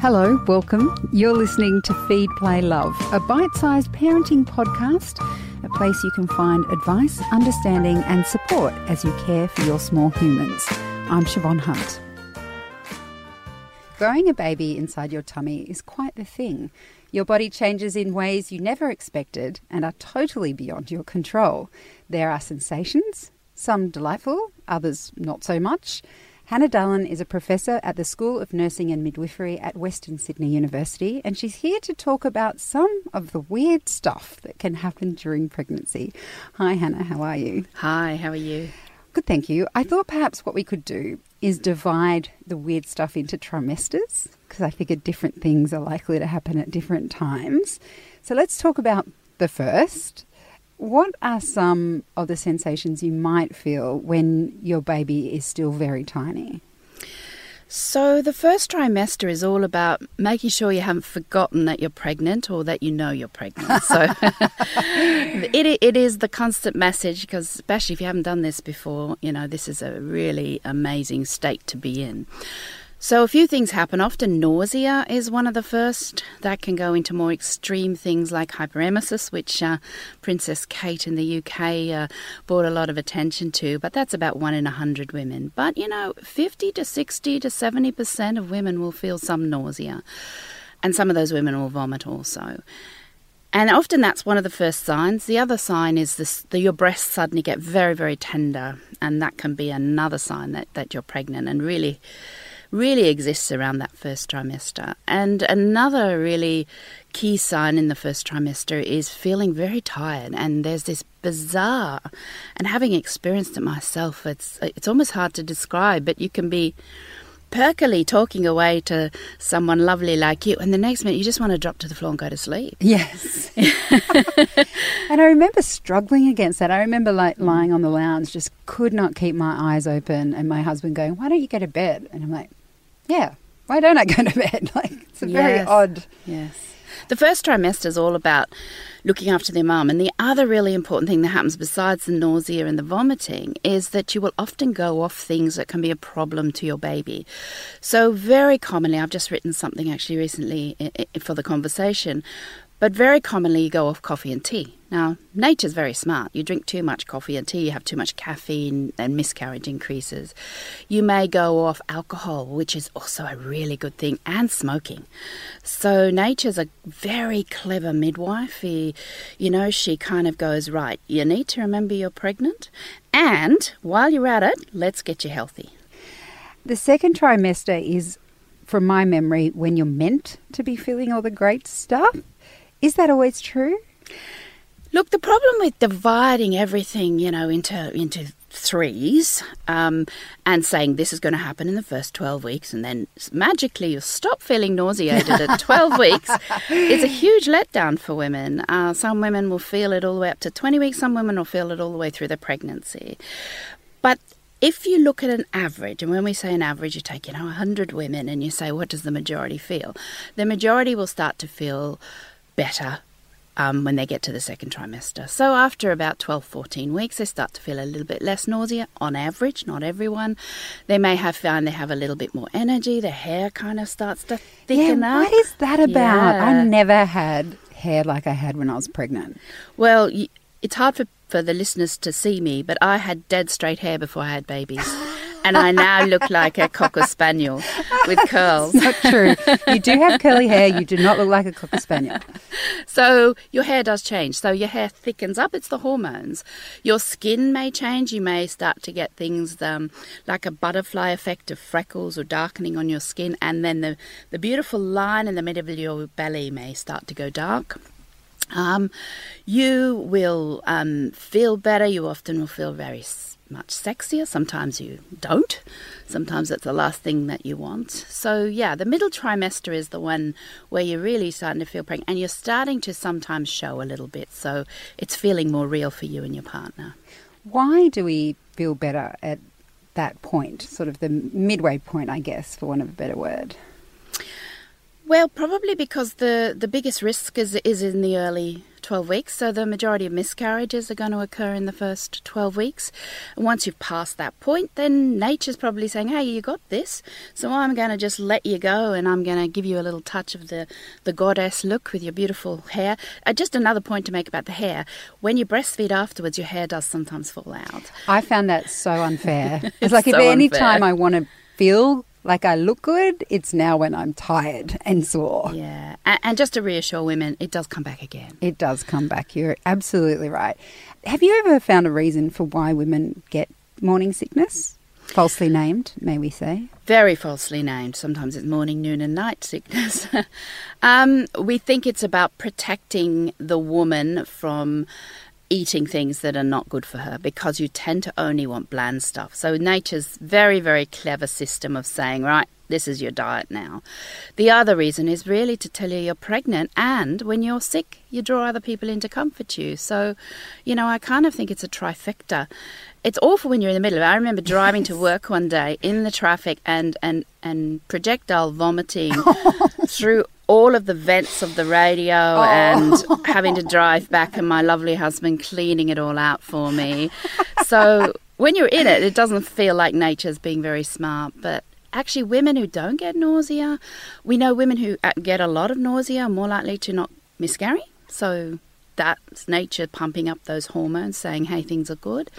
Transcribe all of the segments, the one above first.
Hello, welcome. You're listening to Feed, Play, Love, a bite sized parenting podcast, a place you can find advice, understanding, and support as you care for your small humans. I'm Siobhan Hunt. Growing a baby inside your tummy is quite the thing. Your body changes in ways you never expected and are totally beyond your control. There are sensations, some delightful, others not so much. Hannah Dahlen is a professor at the School of Nursing and Midwifery at Western Sydney University, and she's here to talk about some of the weird stuff that can happen during pregnancy. Hi, Hannah, how are you? Hi, how are you? Good, thank you. I thought perhaps what we could do is divide the weird stuff into trimesters, because I figured different things are likely to happen at different times. So let's talk about the first, what are some of the sensations you might feel when your baby is still very tiny? So, the first trimester is all about making sure you haven't forgotten that you're pregnant or that you know you're pregnant. So, it, it is the constant message because, especially if you haven't done this before, you know, this is a really amazing state to be in. So, a few things happen. Often, nausea is one of the first. That can go into more extreme things like hyperemesis, which uh, Princess Kate in the UK uh, brought a lot of attention to, but that's about one in a hundred women. But, you know, 50 to 60 to 70% of women will feel some nausea, and some of those women will vomit also. And often that's one of the first signs. The other sign is this, the, your breasts suddenly get very, very tender, and that can be another sign that, that you're pregnant and really really exists around that first trimester. And another really key sign in the first trimester is feeling very tired and there's this bizarre and having experienced it myself it's it's almost hard to describe but you can be perkily talking away to someone lovely like you, and the next minute you just want to drop to the floor and go to sleep. Yes. and I remember struggling against that. I remember like mm. lying on the lounge, just could not keep my eyes open, and my husband going, "Why don't you go to bed?" And I'm like, yeah, why don't I go to bed? Like, it's a yes. very odd. Yes. The first trimester is all about looking after their mum. And the other really important thing that happens besides the nausea and the vomiting is that you will often go off things that can be a problem to your baby. So, very commonly, I've just written something actually recently eh, eh, for the conversation but very commonly, you go off coffee and tea. Now, nature's very smart. You drink too much coffee and tea, you have too much caffeine, and miscarriage increases. You may go off alcohol, which is also a really good thing, and smoking. So, nature's a very clever midwife. You know, she kind of goes, right, you need to remember you're pregnant, and while you're at it, let's get you healthy. The second trimester is, from my memory, when you're meant to be feeling all the great stuff. Is that always true? Look, the problem with dividing everything, you know, into into threes um, and saying this is going to happen in the first 12 weeks and then magically you'll stop feeling nauseated at 12 weeks is a huge letdown for women. Uh, some women will feel it all the way up to 20 weeks, some women will feel it all the way through their pregnancy. But if you look at an average, and when we say an average, you take, you know, 100 women and you say, what does the majority feel? The majority will start to feel better um, when they get to the second trimester. So, after about 12, 14 weeks, they start to feel a little bit less nausea on average, not everyone. They may have found they have a little bit more energy, their hair kind of starts to thicken yeah, up. What is that about? Yeah. I never had hair like I had when I was pregnant. Well, it's hard for, for the listeners to see me, but I had dead straight hair before I had babies. And I now look like a cocker spaniel with curls. not true. You do have curly hair. You do not look like a cocker spaniel. So your hair does change. So your hair thickens up. It's the hormones. Your skin may change. You may start to get things um, like a butterfly effect of freckles or darkening on your skin, and then the the beautiful line in the middle of your belly may start to go dark. Um, you will um, feel better. You often will feel very much sexier. Sometimes you don't. Sometimes it's the last thing that you want. So, yeah, the middle trimester is the one where you're really starting to feel pregnant and you're starting to sometimes show a little bit. So, it's feeling more real for you and your partner. Why do we feel better at that point, sort of the midway point, I guess, for want of a better word? Well, probably because the, the biggest risk is is in the early 12 weeks. So the majority of miscarriages are going to occur in the first 12 weeks. And once you've passed that point, then nature's probably saying, hey, you got this. So I'm going to just let you go and I'm going to give you a little touch of the, the goddess look with your beautiful hair. Uh, just another point to make about the hair. When you breastfeed afterwards, your hair does sometimes fall out. I found that so unfair. it's, It's like if any unfair. time I want to feel like I look good, it's now when I'm tired and sore. Yeah. And, and just to reassure women, it does come back again. It does come back. You're absolutely right. Have you ever found a reason for why women get morning sickness? Falsely named, may we say? very falsely named. Sometimes it's morning, noon, and night sickness. um, we think it's about protecting the woman from eating things that are not good for her because you tend to only want bland stuff. So nature's very, very clever system of saying, right, this is your diet now. The other reason is really to tell you you're pregnant, and when you're sick, you draw other people in to comfort you. So, you know, I kind of think it's a trifecta. It's awful when you're in the middle of it. I remember driving to work one day in the traffic and, and, and projectile vomiting through all of the vents of the radio oh. and having to drive back and my lovely husband cleaning it all out for me. So when you're in it, it doesn't feel like nature's being very smart, but actually women who don't get nausea, we know women who uh, get a lot of nausea are more likely to not miscarry. So that's nature pumping up those hormones saying, hey, things are good.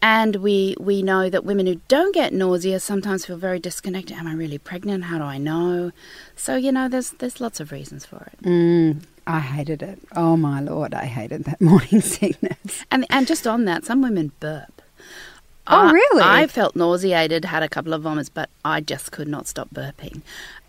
And we, we know that women who don't get nausea sometimes feel very disconnected. Am I really pregnant? How do I know? So, you know, there's, there's lots of reasons for it. Mm, I hated it. Oh my lord, I hated that morning sickness. And, and just on that, some women burp. Oh, I- really? I felt nauseated, had a couple of vomits, but I just could not stop burping.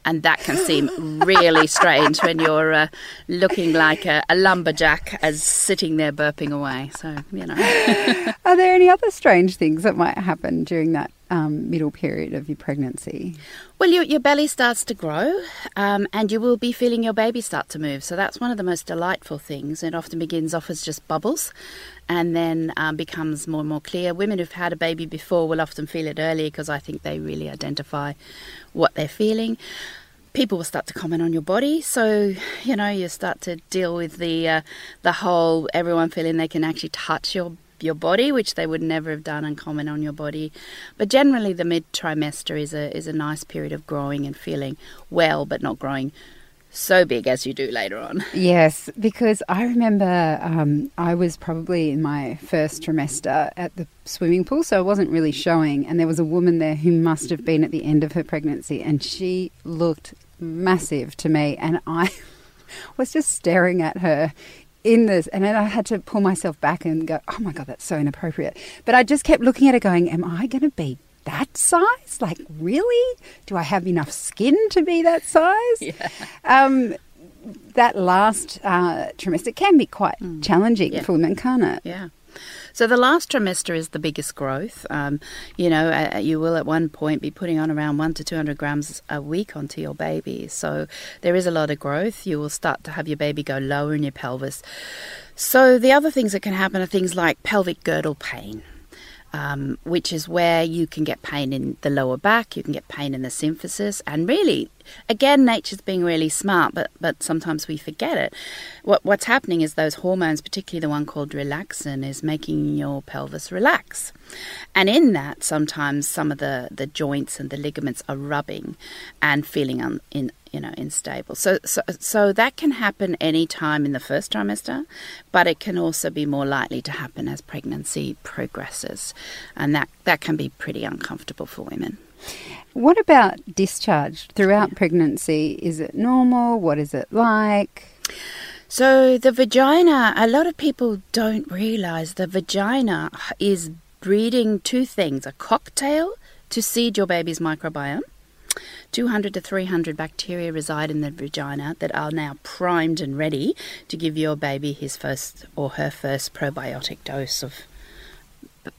And that can seem really strange when you're uh, looking like a, a lumberjack as sitting there burping away. So, you know. Are there any other strange things that might happen during that um, middle period of your pregnancy? Well, your, your belly starts to grow um, and you will be feeling your baby start to move. So that's one of the most delightful things. It often begins off as just bubbles and then um, becomes more and more clear. Women who've had a baby before will often feel it early because I think they really identify what they're feeling. People will start to comment on your body, so you know you start to deal with the uh, the whole everyone feeling they can actually touch your your body, which they would never have done, and comment on your body. But generally, the mid trimester is a is a nice period of growing and feeling well, but not growing so big as you do later on. Yes, because I remember um, I was probably in my first trimester at the swimming pool, so I wasn't really showing. And there was a woman there who must have been at the end of her pregnancy, and she looked massive to me. And I was just staring at her in this, and then I had to pull myself back and go, oh my God, that's so inappropriate. But I just kept looking at it going, am I going to be that size? Like, really? Do I have enough skin to be that size? Yeah. Um, that last uh, trimester can be quite challenging Yeah. for women, can't it? Yeah. So the last trimester is the biggest growth. Um, you know, uh, you will at one point be putting on around one to two hundred grams a week onto your baby. So there is a lot of growth. You will start to have your baby go lower in your pelvis. So the other things that can happen are things like pelvic girdle pain. Um, which is where you can get pain in the lower back, you can get pain in the symphysis, and really, again, nature's being really smart, but but sometimes we forget it. What what's happening is those hormones, particularly the one called relaxin, is making your pelvis relax, and in that, sometimes some of the the joints and the ligaments are rubbing, and feeling un, in you know unstable. So so so that can happen any time in the first trimester, but it can also be more likely to happen as pregnancy progresses, and that that can be pretty uncomfortable for women. What about discharge throughout pregnancy? Is it normal? What is it like? So the vagina, a lot of people don't realize the vagina is breeding two things: a cocktail to seed your baby's microbiome. 200 to 300 bacteria reside in the vagina that are now primed and ready to give your baby his first or her first probiotic dose of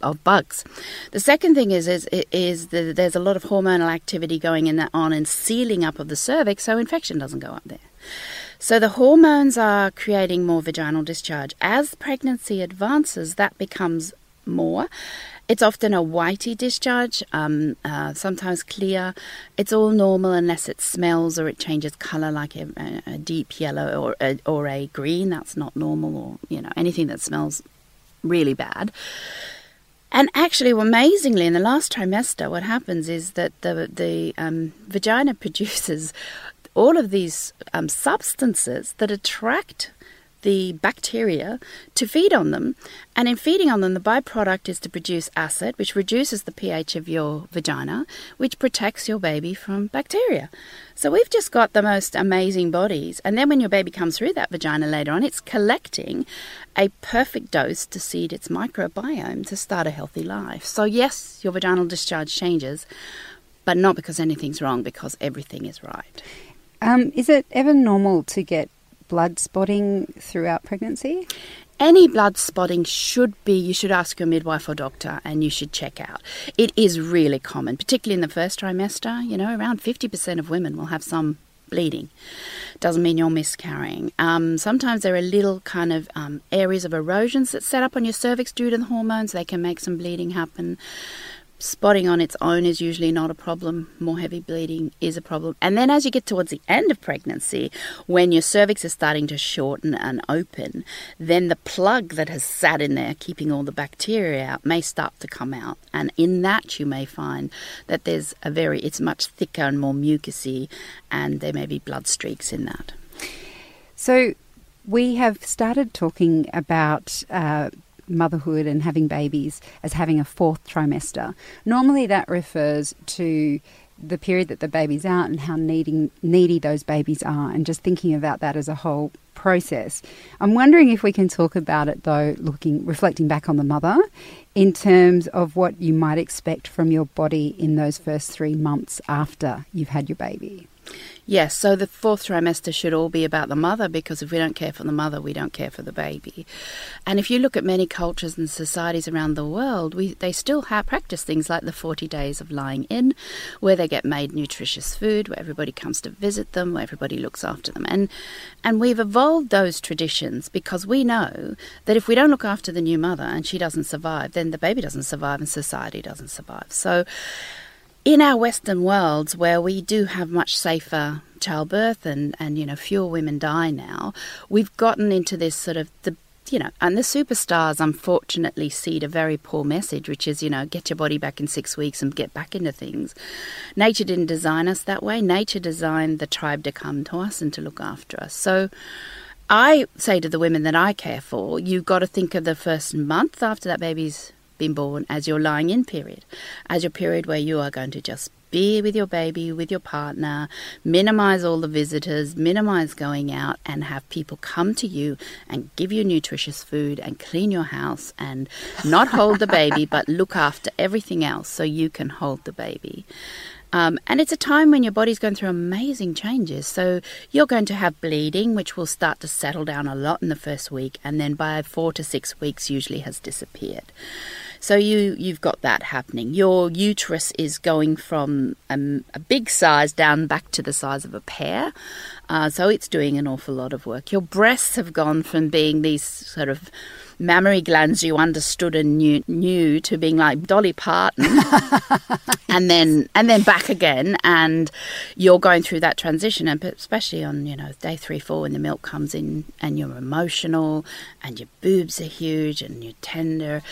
of bugs. The second thing is is is there's a lot of hormonal activity going in that on and sealing up of the cervix, so infection doesn't go up there. So the hormones are creating more vaginal discharge. As pregnancy advances, that becomes more. It's often a whitey discharge, um, uh, sometimes clear. It's all normal unless it smells or it changes color, like a, a deep yellow or a, or a green. That's not normal, or you know anything that smells really bad. And actually, amazingly, in the last trimester, what happens is that the the um, vagina produces all of these um, substances that attract the bacteria to feed on them. And in feeding on them, the byproduct is to produce acid, which reduces the pH of your vagina, which protects your baby from bacteria. So we've just got the most amazing bodies. And then when your baby comes through that vagina later on, it's collecting a perfect dose to seed its microbiome to start a healthy life. So, yes, your vaginal discharge changes, but not because anything's wrong, because everything is right. Um, is it ever normal to get blood spotting throughout pregnancy? Any blood spotting should be, you should ask your midwife or doctor and you should check out. It is really common, particularly in the first trimester. You know, around 50% of women will have some bleeding. Doesn't mean you're miscarrying. Um, sometimes there are little kind of um, areas of erosions that set up on your cervix due to the hormones. They can make some bleeding happen. Spotting on its own is usually not a problem. More heavy bleeding is a problem. And then as you get towards the end of pregnancy, when your cervix is starting to shorten and open, then the plug that has sat in there keeping all the bacteria out may start to come out. And in that you may find that there's a very it's much thicker and more mucousy and there may be blood streaks in that. So we have started talking about uh, motherhood and having babies as having a fourth trimester. Normally, that refers to the period that the baby's out and how needing, needy those babies are, and just thinking about that as a whole process. I'm wondering if we can talk about it though, looking reflecting back on the mother, in terms of what you might expect from your body in those first three months after you've had your baby. Yes, so the fourth trimester should all be about the mother because if we don't care for the mother, we don't care for the baby. And if you look at many cultures and societies around the world, we, they still have practice things like the 40 days of lying in, where they get made nutritious food, where everybody comes to visit them, where everybody looks after them. And, and we've evolved those traditions because we know that if we don't look after the new mother and she doesn't survive, then the baby doesn't survive and society doesn't survive. So in our Western worlds, where we do have much safer childbirth and, and you know fewer women die now, we've gotten into this sort of the you know, and the superstars unfortunately seed a very poor message, which is, you know, get your body back in six weeks and get back into things. Nature didn't design us that way. Nature designed the tribe to come to us and to look after us. So I say to the women that I care for, you've got to think of the first month after that baby's been born as your lying in period, as your period where you are going to just be with your baby, with your partner, minimize all the visitors, minimize going out, and have people come to you and give you nutritious food and clean your house and not hold the baby, but look after everything else so you can hold the baby. Um, and it's a time when your body's going through amazing changes. So you're going to have bleeding, which will start to settle down a lot in the first week, and then by four to six weeks, usually has disappeared. So you you've got that happening. Your uterus is going from um, a big size down back to the size of a pear. Uh, so it's doing an awful lot of work. Your breasts have gone from being these sort of mammary glands you understood and knew, knew to being like Dolly Parton, and then and then back again, and you're going through that transition, and especially on you know day three, four when the milk comes in, and you're emotional, and your boobs are huge, and you're tender.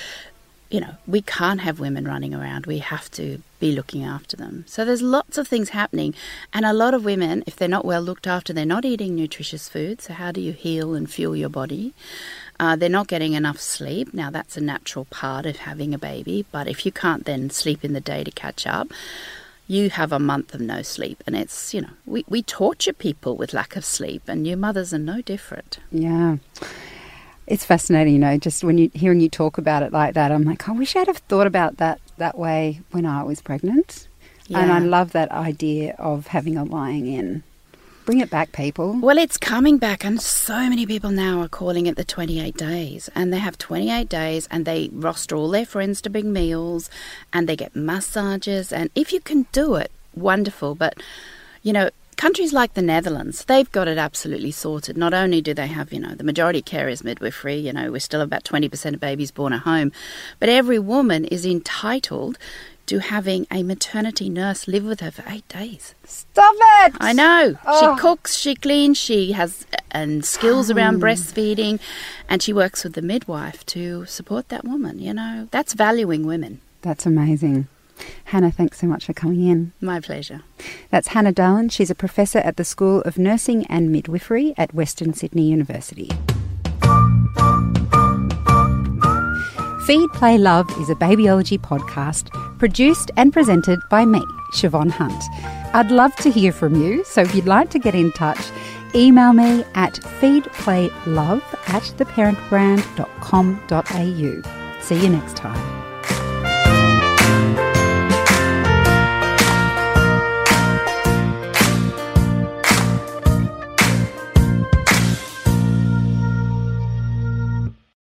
You know, we can't have women running around. We have to be looking after them. So there's lots of things happening. And a lot of women, if they're not well looked after, they're not eating nutritious food. So, how do you heal and fuel your body? Uh, they're not getting enough sleep. Now, that's a natural part of having a baby, but if you can't then sleep in the day to catch up, you have a month of no sleep. And it's, you know, we, we torture people with lack of sleep, and new mothers are no different. Yeah. It's fascinating, you know, just when you hearing you talk about it like that, I'm like, I wish I'd have thought about that that way when I was pregnant. Yeah. And I love that idea of having a lying in. Bring it back, people. Well, it's coming back, and so many people now are calling it the 28 days. And they have 28 days and they roster all their friends to bring meals and they get massages. And if you can do it, wonderful. But, you know, countries like the Netherlands, they've got it absolutely sorted. Not only do they have, you know, the majority care is midwifery, you know, we're still about 20% of babies born at home, but every woman is entitled to having a maternity nurse live with her for eight days. Stop it! I know. Oh. She cooks, she cleans, she has and skills around oh. breastfeeding, and she works with the midwife to support that woman. You know, that's valuing women. That's amazing. Hannah, thanks so much for coming in. My pleasure. That's Hannah Dahlen. She's a professor at the School of Nursing and Midwifery at Western Sydney University. Feed, Play, Love is a babyology podcast produced and presented by me, Siobhan Hunt. I'd love to hear from you, so if you'd like to get in touch, email me at feedplaylove at theparentbrand.com.au. See you next time.